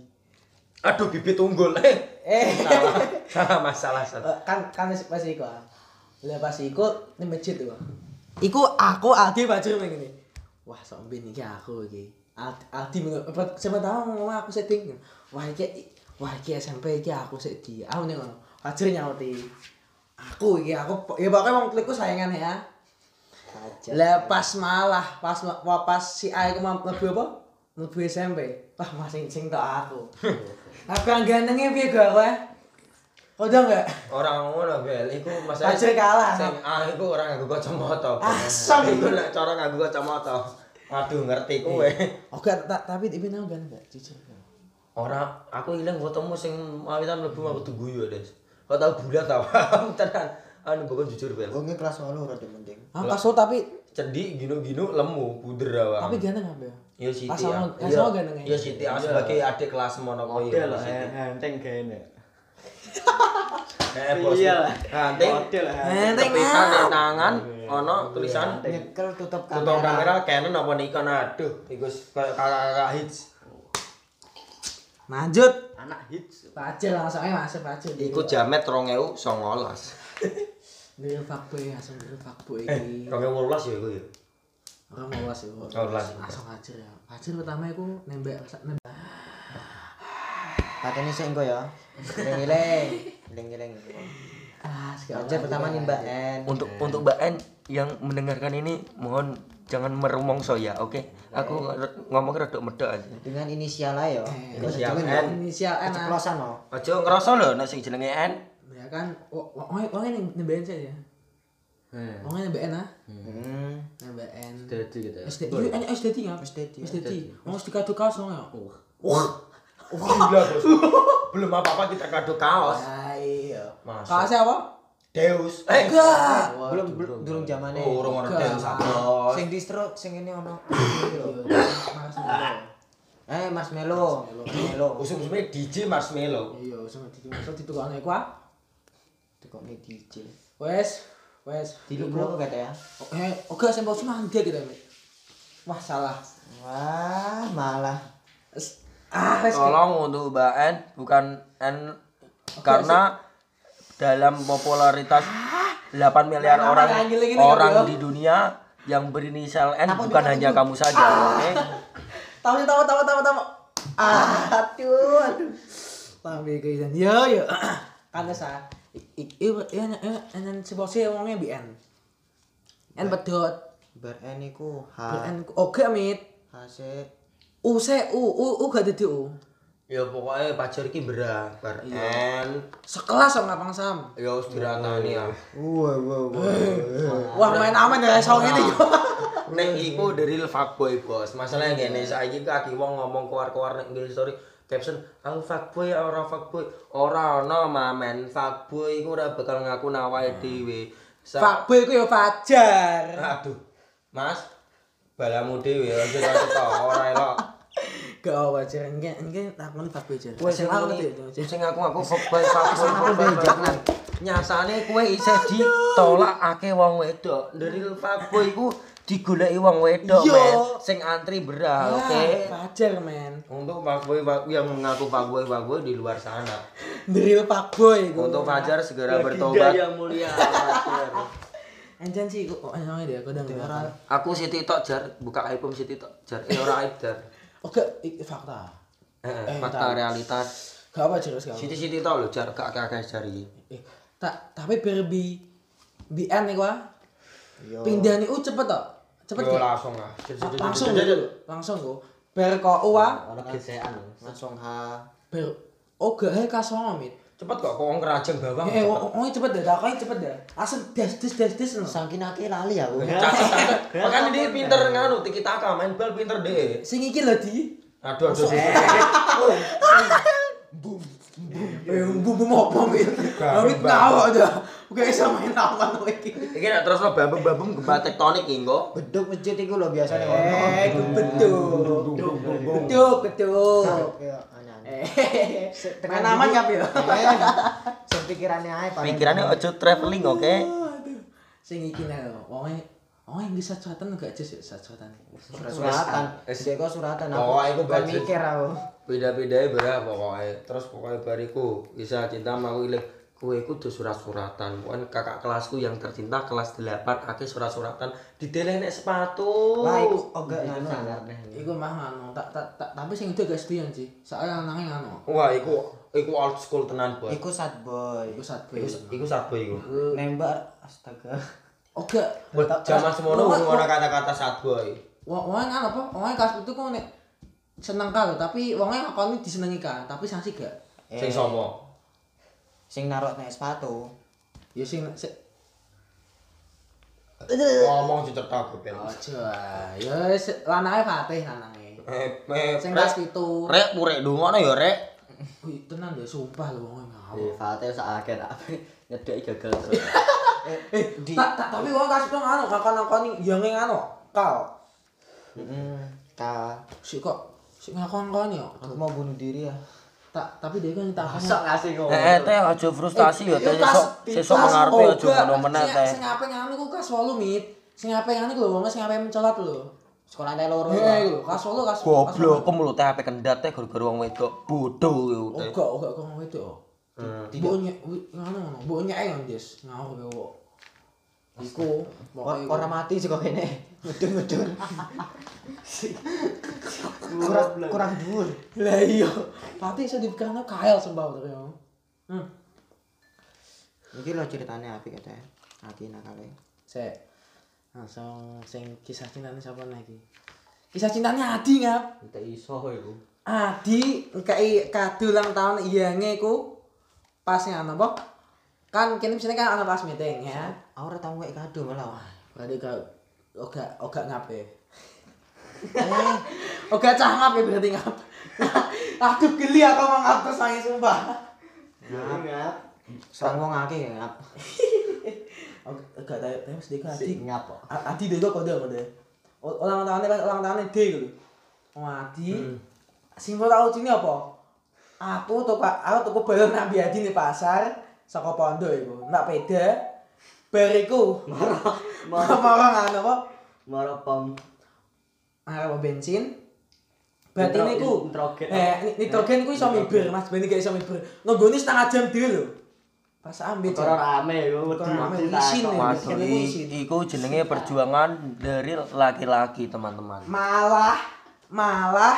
Aduh bibit unggul. Eh, Eh, salah. Salah masalah. salah. Eh, kan kan pas iku. ah. Lah pas iku di masjid tuh. Iku aku Aldi Fajri nang ngene. Wah, sok ben iki aku iki. Aldi, siapa tahu ngomong aku setting. Wah, iki wah iki SMP iki aku sik di. Aku ning ngono. Fajri nyauti. Aku iki aku ya pokoknya wong klikku sayangan ya. Lah pas malah pas pas si A iku mau mlebu apa? Mlebu SMP. Wah, masing sing tok aku. Aku yang gantengnya piye gak kowe? Kodong enggak? Orang ngono bel, iku masalah Fajri kalah. Sing ah iku orang nganggo kacamata. Asam iku nek cara nganggo kacamata. Aduh ngerti kowe. Oke, ta- tapi tapi nang ganteng enggak jujur. Ora, aku ilang fotomu sing mawitan mlebu aku tuh guyu, Des. Kok tau bulat tau? Tenan. Anu bukan jujur bel. Wong iki kelas 8 ora penting. Ah, kaso tapi cedi gino gino lemu puder awan tapi ganteng apa ya Yo Siti. pas sama pas sama ganteng ya. Iya sih, dia sebagai adik kelas mono kau ya. lah, henteng kayaknya. Eh. eh iya lah. Henteng, henteng. Tulisan eh, tangan, ono tulisan. Nyekel tutup kamera. Tutup kamera, Canon apa Nikon? Aduh, ikus kakak hits. Lanjut. Anak hits. Pacel langsungnya masuk pacil. Iku jamet rongeu songolas. Dia fuckboy langsung dia fuckboy Eh, iki. 2018 ya iku ya. Orang mau sih. Oh, las. Langsung pacil ya. Pacil pertama aku nembak nembak. Patene sik engko ya. Eling-eling. Eling-eling. Ah, pertama nih Mbak N. Untuk untuk Mbak N yang mendengarkan ini mohon jangan merumongso ya, oke? Aku ngomong rada medok aja. dengan inisial aja ya. Inisial Jangan N. ya. Inisial N. ah. Keceplosan no. Aja ngerasa lho nek sing jenenge N. Ya kan, wong wong ini nembakin saya. Hmm. Wong ini nembakin ah. Hmm. Nembakin. Jadi gitu ya. Iya, ini SD ya? Wong SD kado kaos wong ya. Wah. Gila, Bos. Belum apa-apa kita kado kaos. Ah, iya. Kaosnya apa? Deus. Eh, Enggak. Belum belum durung zamane. Oh, urung ono Enggak. Deus. Bos. Sing distro sing ini ono. Makasih. Eh marshmallow. Marshmallow. Usum-usumnya DJ Marshmallow. Iya, sing ditukar ditukar iku ah. Tekok nih DJ. Wes, wes. Tilu bro kata ya. Eh, oke sing bos mandi kita Mit. Wah, salah. Wah, malah. Ah, wes. Tolong untuk Mbak N bukan N karena dalam popularitas 8 miliar orang orang di dunia yang berinisial N bukan dia hanya kamu saja, oke? Tahu tahu tahu tahu tahu. Ah, aduh, aduh. Tapi kaitan. Yo yo. Kan sa. Ik ik ya ya si bosnya ngomongnya BN. N pedot. Bar N iku H. BN oke mit. H C. U C U U U gak dadi U. Ya pokoknya pacar iki berah bar N. Sekelas sama ngapang sam. Ya wis diratani ya. Wah, wah, wah. Wah main aman ya song ini yo. Nek iku dari fuckboy bos. Masalahnya gini, saiki kaki wong ngomong keluar-keluar nek story caption aku fuckboy ya ora fuckboy. Ora ono mamen fuckboy iku ora bakal ngaku nawae dhewe. Sa- Fuckboy ku yo Fajar. Aduh. Mas, balamu dhewe aja tak ora elok. Gak apa Jar, enggak enggak takon fuckboy Jar. Sing aku sing aku aku fuckboy fuckboy Aku fuckboy. Nyasane kowe isih ditolak akeh wong wedok. Dari fuckboy iku digoleki wong wedok, Iya. men. Sing antri berah, oke? Fajar men. Untuk fuckboy fuckboy yang mengaku fuckboy fuckboy di luar sana. Drill fuckboy ku. Untuk Fajar segera Baginda bertobat. yang mulia. Anjan sih ku oh namanya dia kodang dia. Aku Siti tok jar, buka aibum Siti tok jar. Eh ora aib jar. Oke, iki fakta. Eh, Eh, fakta tahu. realitas. Gak apa jelas gak. apa. Siti Siti tok lho jar gak akeh jar iki. Eh, tak tapi berbi BN iku ah. Pindah nih U cepet tok. Cepet Yo langsung ah. Langsung dulu. Langsung ku. Ber kok U ah. Ono gesekan. Langsung H. Ber Oh gak he kasong mit. Cepet kok kok wong kerajang bawang. Eh, oh, oh, cepet deh, takoi cepet deh. Langsung des des des des no. Saking akeh lali aku. Makanya dia pinter nganu tiki taka main bal pinter deh. Sing iki lho di. Aduh aduh. Eh, bumbu apa mit? Amit ngawak dah. Oke, iso main aman kowe iki. Iki nek terus lo babem-babem gempa tektonik iki engko. Beduk masjid iku lho biasane ono. Eh, betul. Betul, betul. Yo, aneh-aneh. Eh, main aman ya, Pio? Eh, Sing pikirane ae. Pikirannya ojo traveling oke. Sing iki nek wonge Oh, yang bisa suratan gak aja sih suratan. suratan. Gede kok suratan aku. Oh, budget. mikir aku. Beda-bedanya berapa pokoknya. Terus pokoknya bariku bisa cinta aku ilang Kowe kudu surat-suratan. Kan kakak kelasku yang tercinta kelas 8 akeh surat-suratan dideleh nek sepatu. Lah iku ogak Itu ngono. sangar. Iku mah ngono, tak tak tak tapi sing itu gak setuju sih. Soalnya anaknya ngono. Wah, iku iku old school tenan, Bos. Iku sad boy. Iku satu. Iku iku satu iku. Nembak astaga. Oke. Buat zaman semono urung ana kata-kata sad boy. Wong wong kan apa? Wong kelas itu kok nek seneng karo tapi wongnya ngakoni disenengi kan, tapi sanksi gak. Sing somo? Sing narok nek sepatu. Ya sing sing Ngomong dicetak bel. Ojo ah. Ya wis lanange Fatih lanange. Eh, eh, Sing rek, kelas pitu. rek purek dungono ya, rek. Wih, tenan deh sumpah lho wong ngawur. Di Fatih sak akeh tak nyedeki gagal terus. Eh, tak tak tapi wong kelas pitu ngono kakon ngakoni ya ngono. Kau. Heeh. Ta Sik kok sik ngakon-ngakoni yo. aku mau bunuh diri ya. Tak tapi dia kan ditanya. Sok ngasih ngono. Eh, teh aja frustasi ya, teh Iya, Kelas- sesuk sesuk kelas ngarepe aja ngono meneh Sing- teh. Sing ape nganu ku kelas 8 mit. Sing ape nganu ku lho wong sing ape mencolot lho. Sekolah teh loro. Eh, iku lho, kelas 8 kelas Goblok, kamu lho teh ape kendat teh gara-gara wong wedok bodoh iku teh. Oga, oga kok ngomong itu. Hmm. Mbok nyek ngono ngono, mbok nyek kan, Des. Ngawur ya kok. Iku Ora mati sih kok kene. Medun-medun. kurang kurang dhuwur. Lah iya. Pati iso dipikirno kael sembah to yo. Hmm. Iki lho ceritane apik kata. Aki nakale. Sek. Langsung sing kisah cintane sapa lagi? Kisah cintanya Adi ngap. Tak iso iku. Adi ngkai kado ulang tahun iyange ku pas ngono apa? Kan kene misalnya kan ana pas meeting ya. Aku ora tau ngek kado malah. Berarti kau oga oga ngape? eh, oga cah ngape berarti ngap. Aduh geli aku mau ngap terus nangis sumpah. Ngap. Serang wong akeh ngap. Oga tahu tahu sedih kan Adi. ngap Adi deh kok kode kode. Ulang tahunnya pas ulang tahunnya D gitu. Adi. Simbol tahu sini apa? Aku tuh pak, aku tuh balon nabi Adi di pasar. Saka pondo iku. Nak peda. Bariku. Marah. Marah ngano apa? Maro pom. Arep bensin. Berarti niku nitrogen. Eh, ni- nitrogen ku iso miber, Mas. Ben gak iso miber. Nunggoni setengah jam dhewe lho. Pas ambil Karo rame wedi isin i- isin. iku jenenge perjuangan dari laki-laki, teman-teman. Malah malah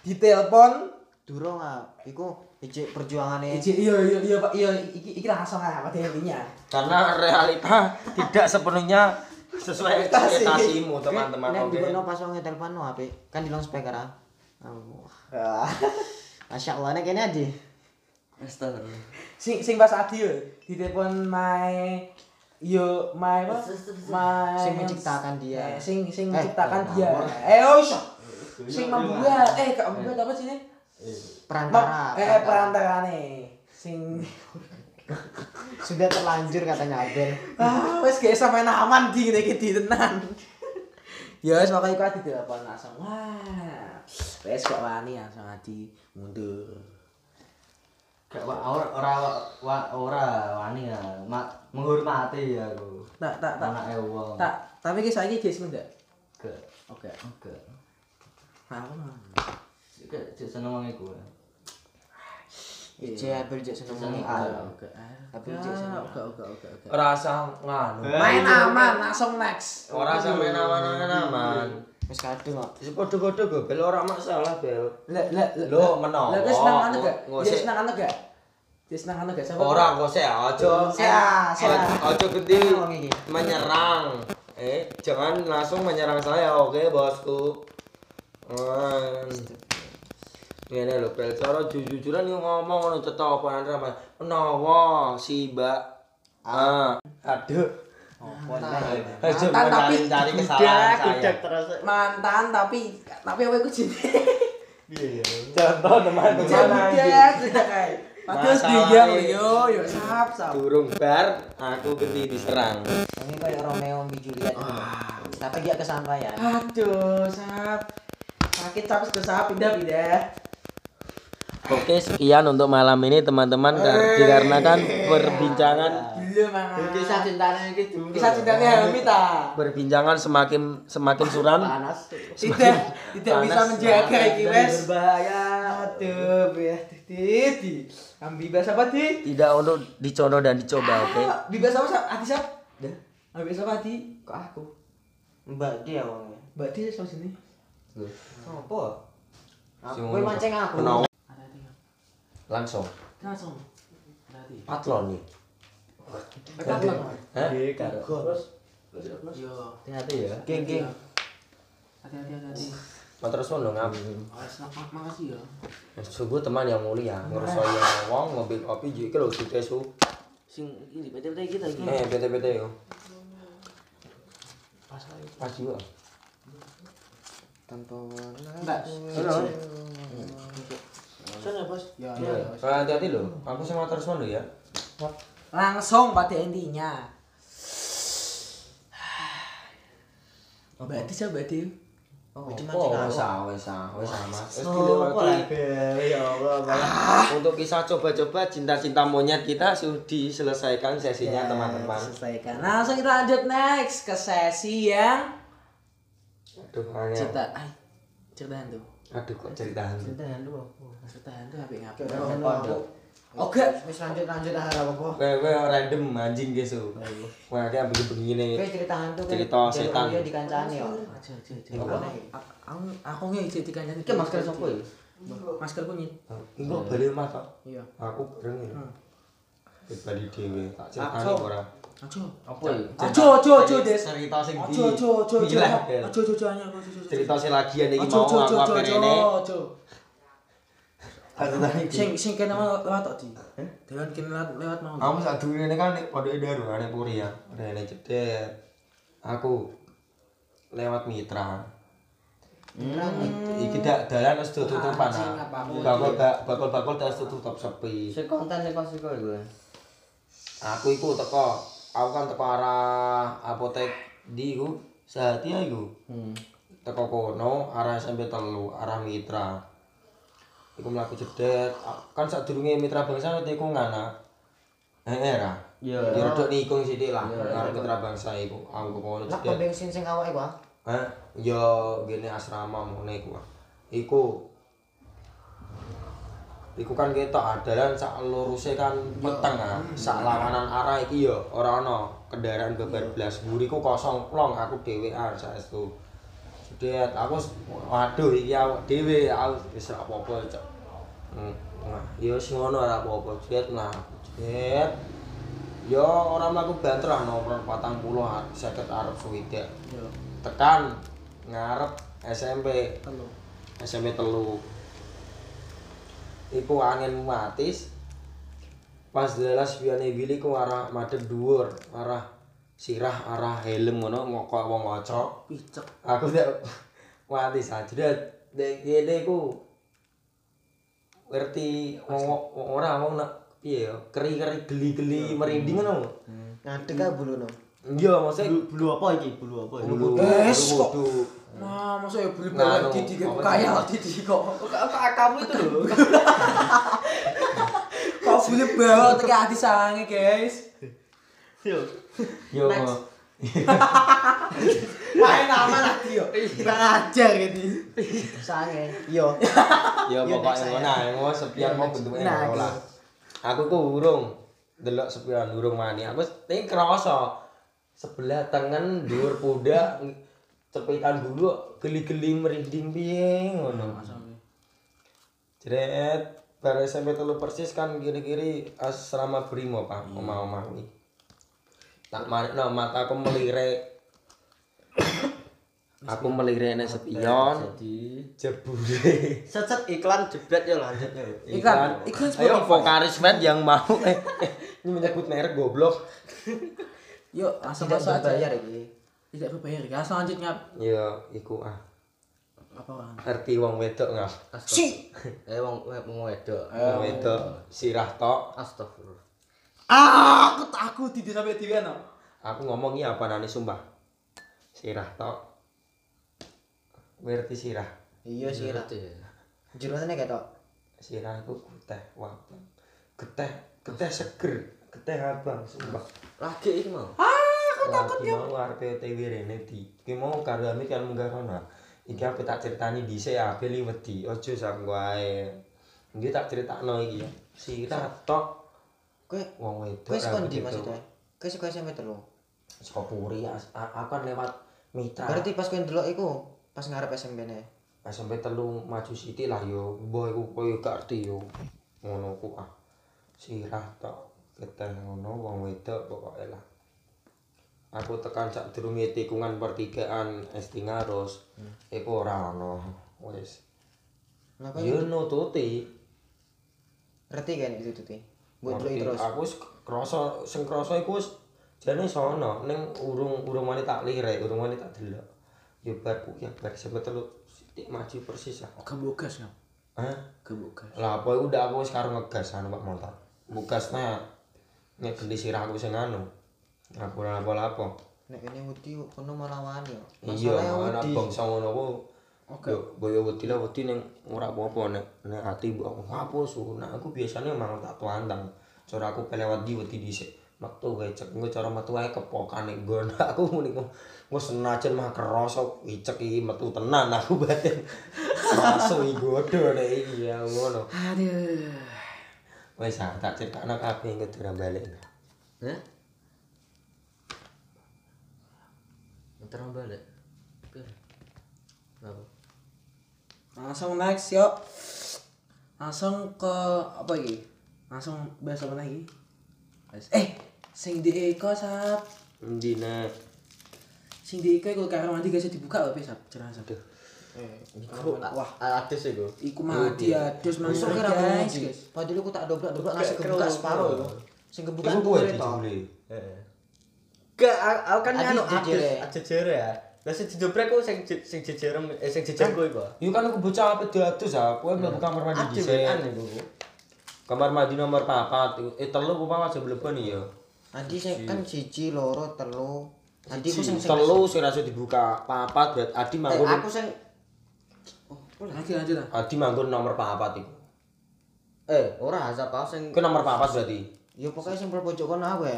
ditelepon Durung ngap. Iku ijik perjuangane. Iji, iya iya iya Pak iya iki iki langsung ah pada intinya. Karena realita tidak sepenuhnya sesuai ekspektasimu, teman-teman. Nek Oke. dikono pas wong telepon no apik. Kan di long speaker ah. Masya Allah nek kene adi. Astagfirullah. Sing sing pas Adi yo ditelepon my yo my apa? My Sing menciptakan dia. Eh, sing sing Eh, menciptakan eh, dia. Eh oh. Sing membuat eh kak membuat apa sih Perantara. Eh eh, perantarane. Sing Sudah terlanjur katanya Abel. ah wes gak sampe aman di ngene iki di tenan. Ya wes pokoke iku Adi ditelepon langsung. Wah. Wes kok wani langsung Adi mundur. Gak wa- ora ora wa- ora wani ya. Ma- menghormati ya aku. Tak tak tak. Anake wong. Tak, tapi ki saiki Jes ndak? Ke. Oke. Oke. Nah, aku Sik sik seneng wong iku. Ije Abel jek seneng al. Oke. Tapi cek seneng. Oke, oke, oke, oke. Rasa nganu. Main aman, langsung next. Ora sampe aman-aman. Wis kadung kok. Wis padha-padha go bel ora masalah bel. Lah, lah, Lho, menawa. Lah, wis seneng anu gak? Nggo- seneng anu gak? Ya seneng anu gak? Siapa? Ora kok sih aja. Saya. Aja gede Wong iki. menyerang. Eh, jangan langsung menyerang saya, oke, bosku. Hmm. Ngene lho, bel cara jujur-jujuran yo ngomong ngono cetok apa apa. Menawa si Mbak Ah, aduh. Aja Mantan tapi mencari kesalahan saya. terus. Mantan tapi tapi apa iku jenenge? Contoh teman-teman Budak, budak kae. Padahal Masalahnya- dia yo, yo sap sap. Durung bar, aku genti diserang. Ini kayak Romeo dan Juliet. Tapi dia kesampaian. Aduh, sap. Sakit sap sudah sap pindah pindah. Oke, sekian untuk malam ini teman-teman Kar- dikarenakan perbincangan Iya. Kisah cintanya iki dulu. Kisah cintanya Helmi ta. perbincangan semakin semakin suram. panas. Tidak tidak bisa menjaga iki wes. Berbahaya. Aduh, ya titi. Ambil bahasa apa di? Tidak untuk dicontoh dan dicoba, oke? Ambil bahasa apa? Hati siap? Ambil bahasa apa hati? Kok aku? Mbak dia wongnya. Mbak Di sama sini. Apa? Kowe mancing aku. Hati-hati. Langsung. Langsung. Hati-hati. Patlon nih. Hah? Yo. Hati-hati ya. Geng geng. Hati-hati hati-hati. Ngam. Awas, mak- makasih ya. Sungguh teman yang mulia, ngerusoyo wong ngopi kopi iki lho ditesu. Sing ini PT-PT iki. Eh, PT-PT yo. Pas juga. Tanpa warna. Sana, Bos. Ya, Iya. ya. Kalau hati-hati lho, aku mau terus ngono ya. Langsung pada intinya. Berarti siapa berarti? Di mancing wes aku. wes wes Mas. Wes apa dilewati. lagi? Allah, malah. Untuk kisah coba-coba cinta-cinta monyet kita sudah diselesaikan sesinya teman-teman. Selesaikan. Langsung kita lanjut next ke sesi yang Aduh, cerita. Ay, cerita hantu. Aduh kok cerita hantu. Cerita lu apa? Cerita hantu apa ngapain? Cerita hantu? Oke, wis lanjut lanjut ah ora apa-apa. Kowe random anjing ge su. Oh. Kowe akeh ambil bengi. Kowe cerita hantu. Cerita setan. Iya dikancani yo. Aja aja aja. Aku aku ge iki dikancani. Ki masker sopo iki? Masker kunyit. Oh, Engko bali mas Iya. Aku bareng ya. Hmm. Bali dhewe. Tak cerita ora. Aja. Apa ya? Aja, aja, aja, Des. Cerita sing di. Aja, aja, aja, aja. Gila, Aja, Del. aja, aja, aja, aja, aja. Cerita sing lagian iki mau aku apa aja. Aku tadi Sing sing kene mau lewat tok di. Dewan kene lewat lewat mau. Dulu ini kan pada daru ane puri ya, rene. Aku lewat mitra. Iki dak dalan wis tutupan. Ah. apa aku Bakal bakal bakal dak tutup sepi. Sik konten pas iku. Aku iku teko, aku kan teko arah apotek di iku sehati ya iku. Hmm. Teko kono arah SMP telu, arah mitra. Iku mlaku cedet, kan sadurunge mitra bangsa iku ngana. Eh era. Ya rodok nikung sithik lah, karo mitra bangsa iku. Aku kono Lah cedet. bensin sing awake ku. ah. Hah? Ya gini asrama iku. ah. Iku Iku kan ketok adalan sak luruse kan peteng ah. Sak lawanan arah iki ya ora ana kendaraan bebar blas. Mburiku kosong plong aku dhewean saestu. Cedet aku waduh iki awak dhewe aku wis ora apa-apa cok. Hmm. Nah, ya wis ngono ora apa-apa. Cedet nah. Cedet. Ya ora mlaku banter ah nomor 40 50 arep suwidak. Yo. tekan ngarep SMP Telu. SMP telu iku angin matis. Pas dalas biyane Willy ku arah madhep dhuwur arah sirah arah helm ngono ngokok wong ngocok Picek. aku tak mati sajret dek kene ku ngerti wong wong ora wong nak piye ya keri-keri geli-geli merinding ngono. Ngadeg ah buluno. Iya maksudnya Bulu bulu apa iki? Bulu apa? bulu bulu kok. wudu. Nah, masa ya beli Nah, beli anu, Didi apa kaya? Didi kok. Kamu itu loh. Kok beli bawa teke hati sange, guys. Yo. yo Main nama nanti yo. Bang ajar gitu. Sange. Yo. Iya, pokoknya ngono ae, ngono sepian mau bentuknya Nah, ngono lah. Aku ku urung delok sepian urung mani. Aku ting kerasa sebelah tangan dhuwur pundak cepitan dulu geli-geli merinding piye ngono. Jret bar SMP telu persis kan kiri-kiri asrama Brimo Pak, omah-omah kuwi. Tak marikno mataku melirik. Aku melirik nek sepion Jadi jebule. set iklan jebret ya lanjut ya. Iklan, iklan Ayo vokalis band yang mau eh, eh, ini menyebut merek goblok. Yuk, langsung Tidak masuk aja. berbayar iki. Tidak berbayar. Ya, langsung lanjut ngap. Ya, iku ah. Apa kan? Ngerti wong wedok nggak? Si. Eh wong wong wedok. Wong wedok sirah tok. Astagfirullah. Ah, aku takut Didi sampai Didi ano. Aku ngomong iya apa nani sumpah. Sirah tok. Ngerti sirah. Iya sih lah. Ngerti ya. Jurusane ketok. sirahku geteh wabang geteh geteh seger geteh abang sumpah. Lagi iki mau. lagi mau arepe OTW rene di. Iki mau karo ami kan munggah kono iki ape tak critani dhisik ape liwedi aja sak wae. Iki tak critakno iki ya. Sirah tok. Kowe wong wedok kowe sekon ra ndi begitu. maksudnya? Kowe sekon SMP telu. saka puri aku kan lewat mitra. Berarti pas kowe ndelok iku pas ngarep SMP ne. SMP telu maju siti lah yo. Mbah iku koyo gak ngerti yo. Ngono ku ah. Sirah tok keteh ngono wong wedok pokoke lah aku tekan sak durunge tikungan pertigaan SD Ngaros iku ora ono wis kowe yo nututi ngerti kan itu tuh. Mbok terus. aku wis krasa sing krasa iku wis jane sono ning urung urung wani tak lirik urung wani tak delok yo bar ku ya bar SMP telu sithik maju persis lah Kebukas ya. Hah? Kebukas. Lah apa iku udah aku wis karo ngegas anu Pak motor. Bugasnya nek gede sirah aku sing anu. Aku ora apa-apa. Nek kene wedi kono malah wani yo. Iya, ana bangsa ngono ku. Oke. Yo boyo wedi lah wedi ning ora apa-apa nek nek ati mbok apa su. Nah aku biasanya emang tak tuandang. Cara aku pelewat di wedi dhisik. Metu wae cek engko cara metu wae kepokane nggon. Aku muni ku senajan mah kerasa icek iki metu tenan aku batin. Masuk iki godho nek iki ya ngono. Aduh. Wes ah, tak critakno kabeh engko durang balik. Hah? Terang balik. Apa? Langsung next yuk. Langsung ke apa iki? Langsung bahas apa lagi? Eh, sing di Eko sap. Endi nek Sing di Eko iku karo mandi gak dibuka lho sap. Cerah sap. Iku wah adus iku. Iku mati adus Besok kira guys. Padahal aku tak dobrak-dobrak Kayak kebuka separuh yo. Sing kebuka iku to. dijule. Heeh. Gak, aku kan anu adus jejere ya. Lah sing dijobrek ku sing sing jejer eh sing jejer ku iku. Yo kan aku bocah ape diadus ah, kowe mlebu kamar mandi Adus dhisik. iku. Kamar mandi nomor 4. Eh telu ku apa aja mlebu ya. Adi sing kan siji, loro, telu. Adi ku sing telu sing rasa dibuka papat berarti Adi Eh, manggon aku sing Lagi lanjut lah. Adi manggon nomor papat iku. Eh, ora azab aku sing Iku nomor papat berarti. ya pokoknya sing pojok kono awe.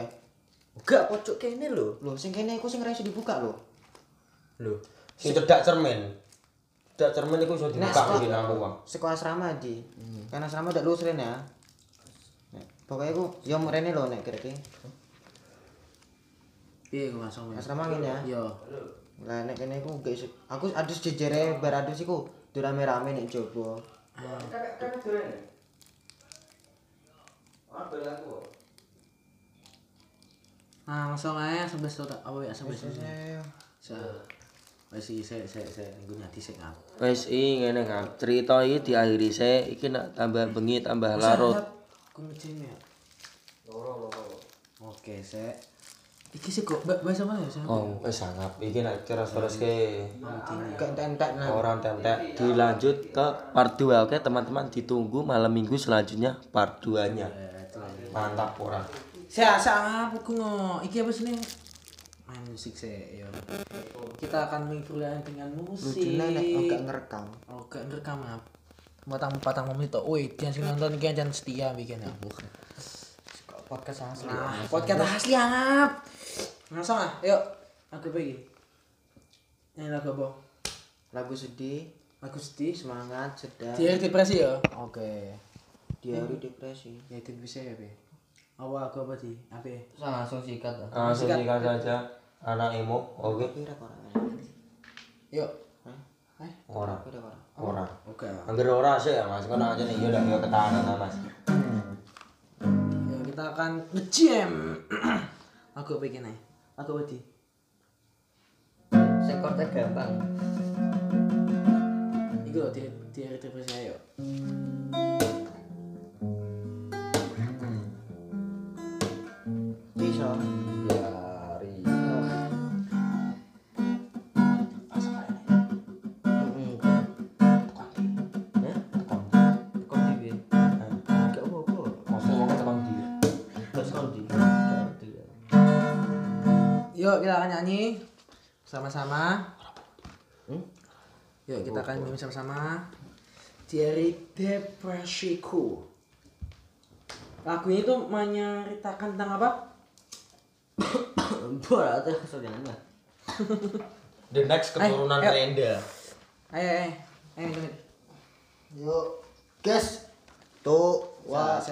gak pojok kene lho. Lho sing kene iku sing iso dibuka lho. Lho. Sing cedak cermin. Cedak cermin iku iso dibuka sekolah- mungkin aku. Sekolah asrama di. Kan asrama udah lulus rene ya. Nek, Pokoknya aku yo rene lho nek kira-kira. Gue langsung. ya. Asrama ngene ya. Yo. Lah nek kene iku. Aku adus jejere bar adus iku dirame-rame nek jowo. Nah, langsung ae sebes to tak awe sebes. Wes iki sik sik sik nggo nyadi sik ngap. Wes iki ngene ngap. Crito iki diakhiri sik, iki nak tambah bengi tambah larut. Kumecine. Loro loro. Oke, sik. Iki sih kok ba- bahasa mana ya? Saya? Oh, wis sangat. Iki nak terus-teruske Gak entek nah. orang tentek dilanjut ke part 2 oke teman-teman ditunggu malam minggu selanjutnya part 2 nya mantap orang Saya sama aku ngo. Iki apa sih nih? Main musik saya. Yo. Kita akan mengimprovisasi dengan musik. Lucunya nek oh, gak ngerekam. Oh, gak ngerekam ya. Patang patang menit tuh. Wih, jangan sing nonton iki jangan setia bikin ya. Podcast asli. Nah, podcast asli angap. Langsung ah, yuk. Aku pergi. Nyanyi lagu apa? Lagu sedih, Lagu sedih. semangat, sedang. Dia depresi ya? Oke. Di hari depresi. Ya itu bisa ya, Be. Apa aku apa sih? Apa? ya? Langsung sikat lah. langsung sikat saja anak emo oke ora. Yuk. Orang ora. orang oke. angger ora sih ya mas kono aja nih ya udah ya ketahanan lah, mas Ya, kita akan nge-jam. Aku pengen nih. Aku wedi. Sing korte gampang. Iku loh, di di hari ayo. Bisa. Yuk, kita akan nyanyi sama-sama. Hmm? Yuk, kita akan nyanyi sama-sama. dari depresiku. Lagunya itu menceritakan tentang apa? Bola tuh lah. The next keturunan ayo. Renda. Ayo, ayo, ayo, ayo. Yuk, gas. Tuh, wah,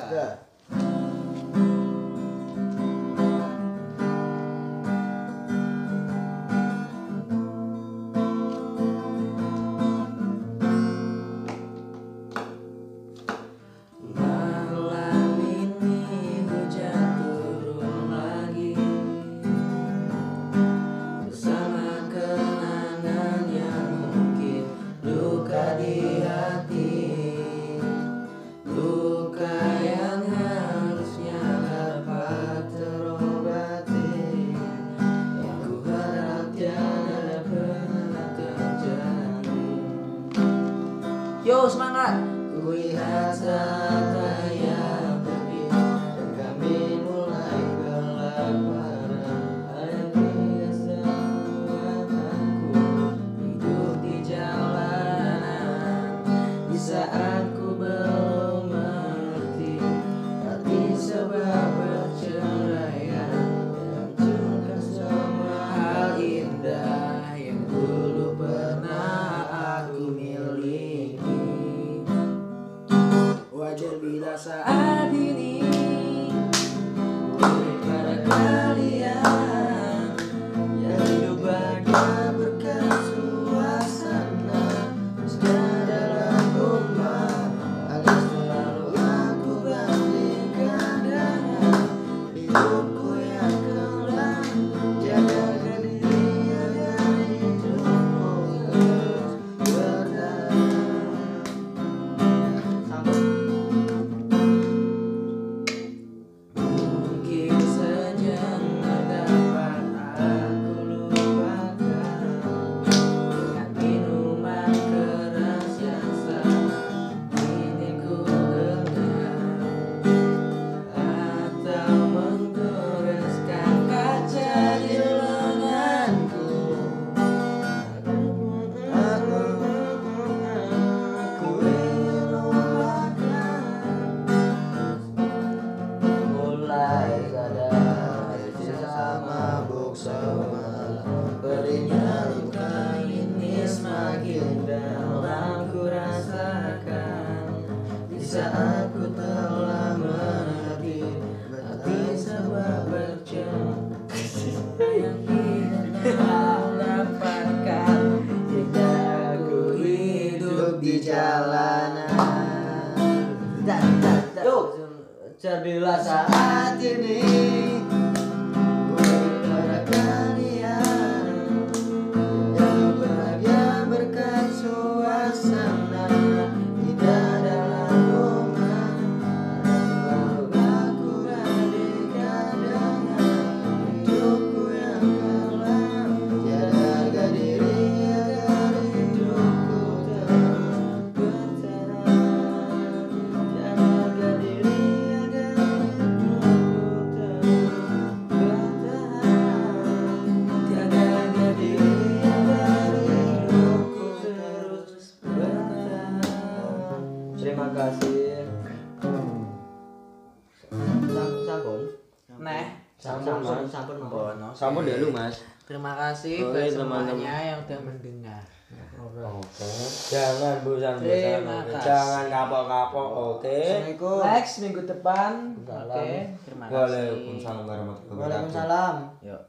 mabuk semalam Perihnya luka ini semakin dalam ku rasakan Di saat ku telah mengerti Berarti sebuah berjam Yang tidak dapatkan Jika ku hidup di jalanan. Cerbilah saat ini mawon. Bono. Sama deh lu mas. Terima kasih buat semuanya yang udah mendengar. Oke. Jangan bosan-bosan. Jangan kapok-kapok. Oke. Assalamualaikum. Next minggu depan. Oke, terima kasih. Waalaikumsalam warahmatullahi wabarakatuh. Waalaikumsalam. Yuk.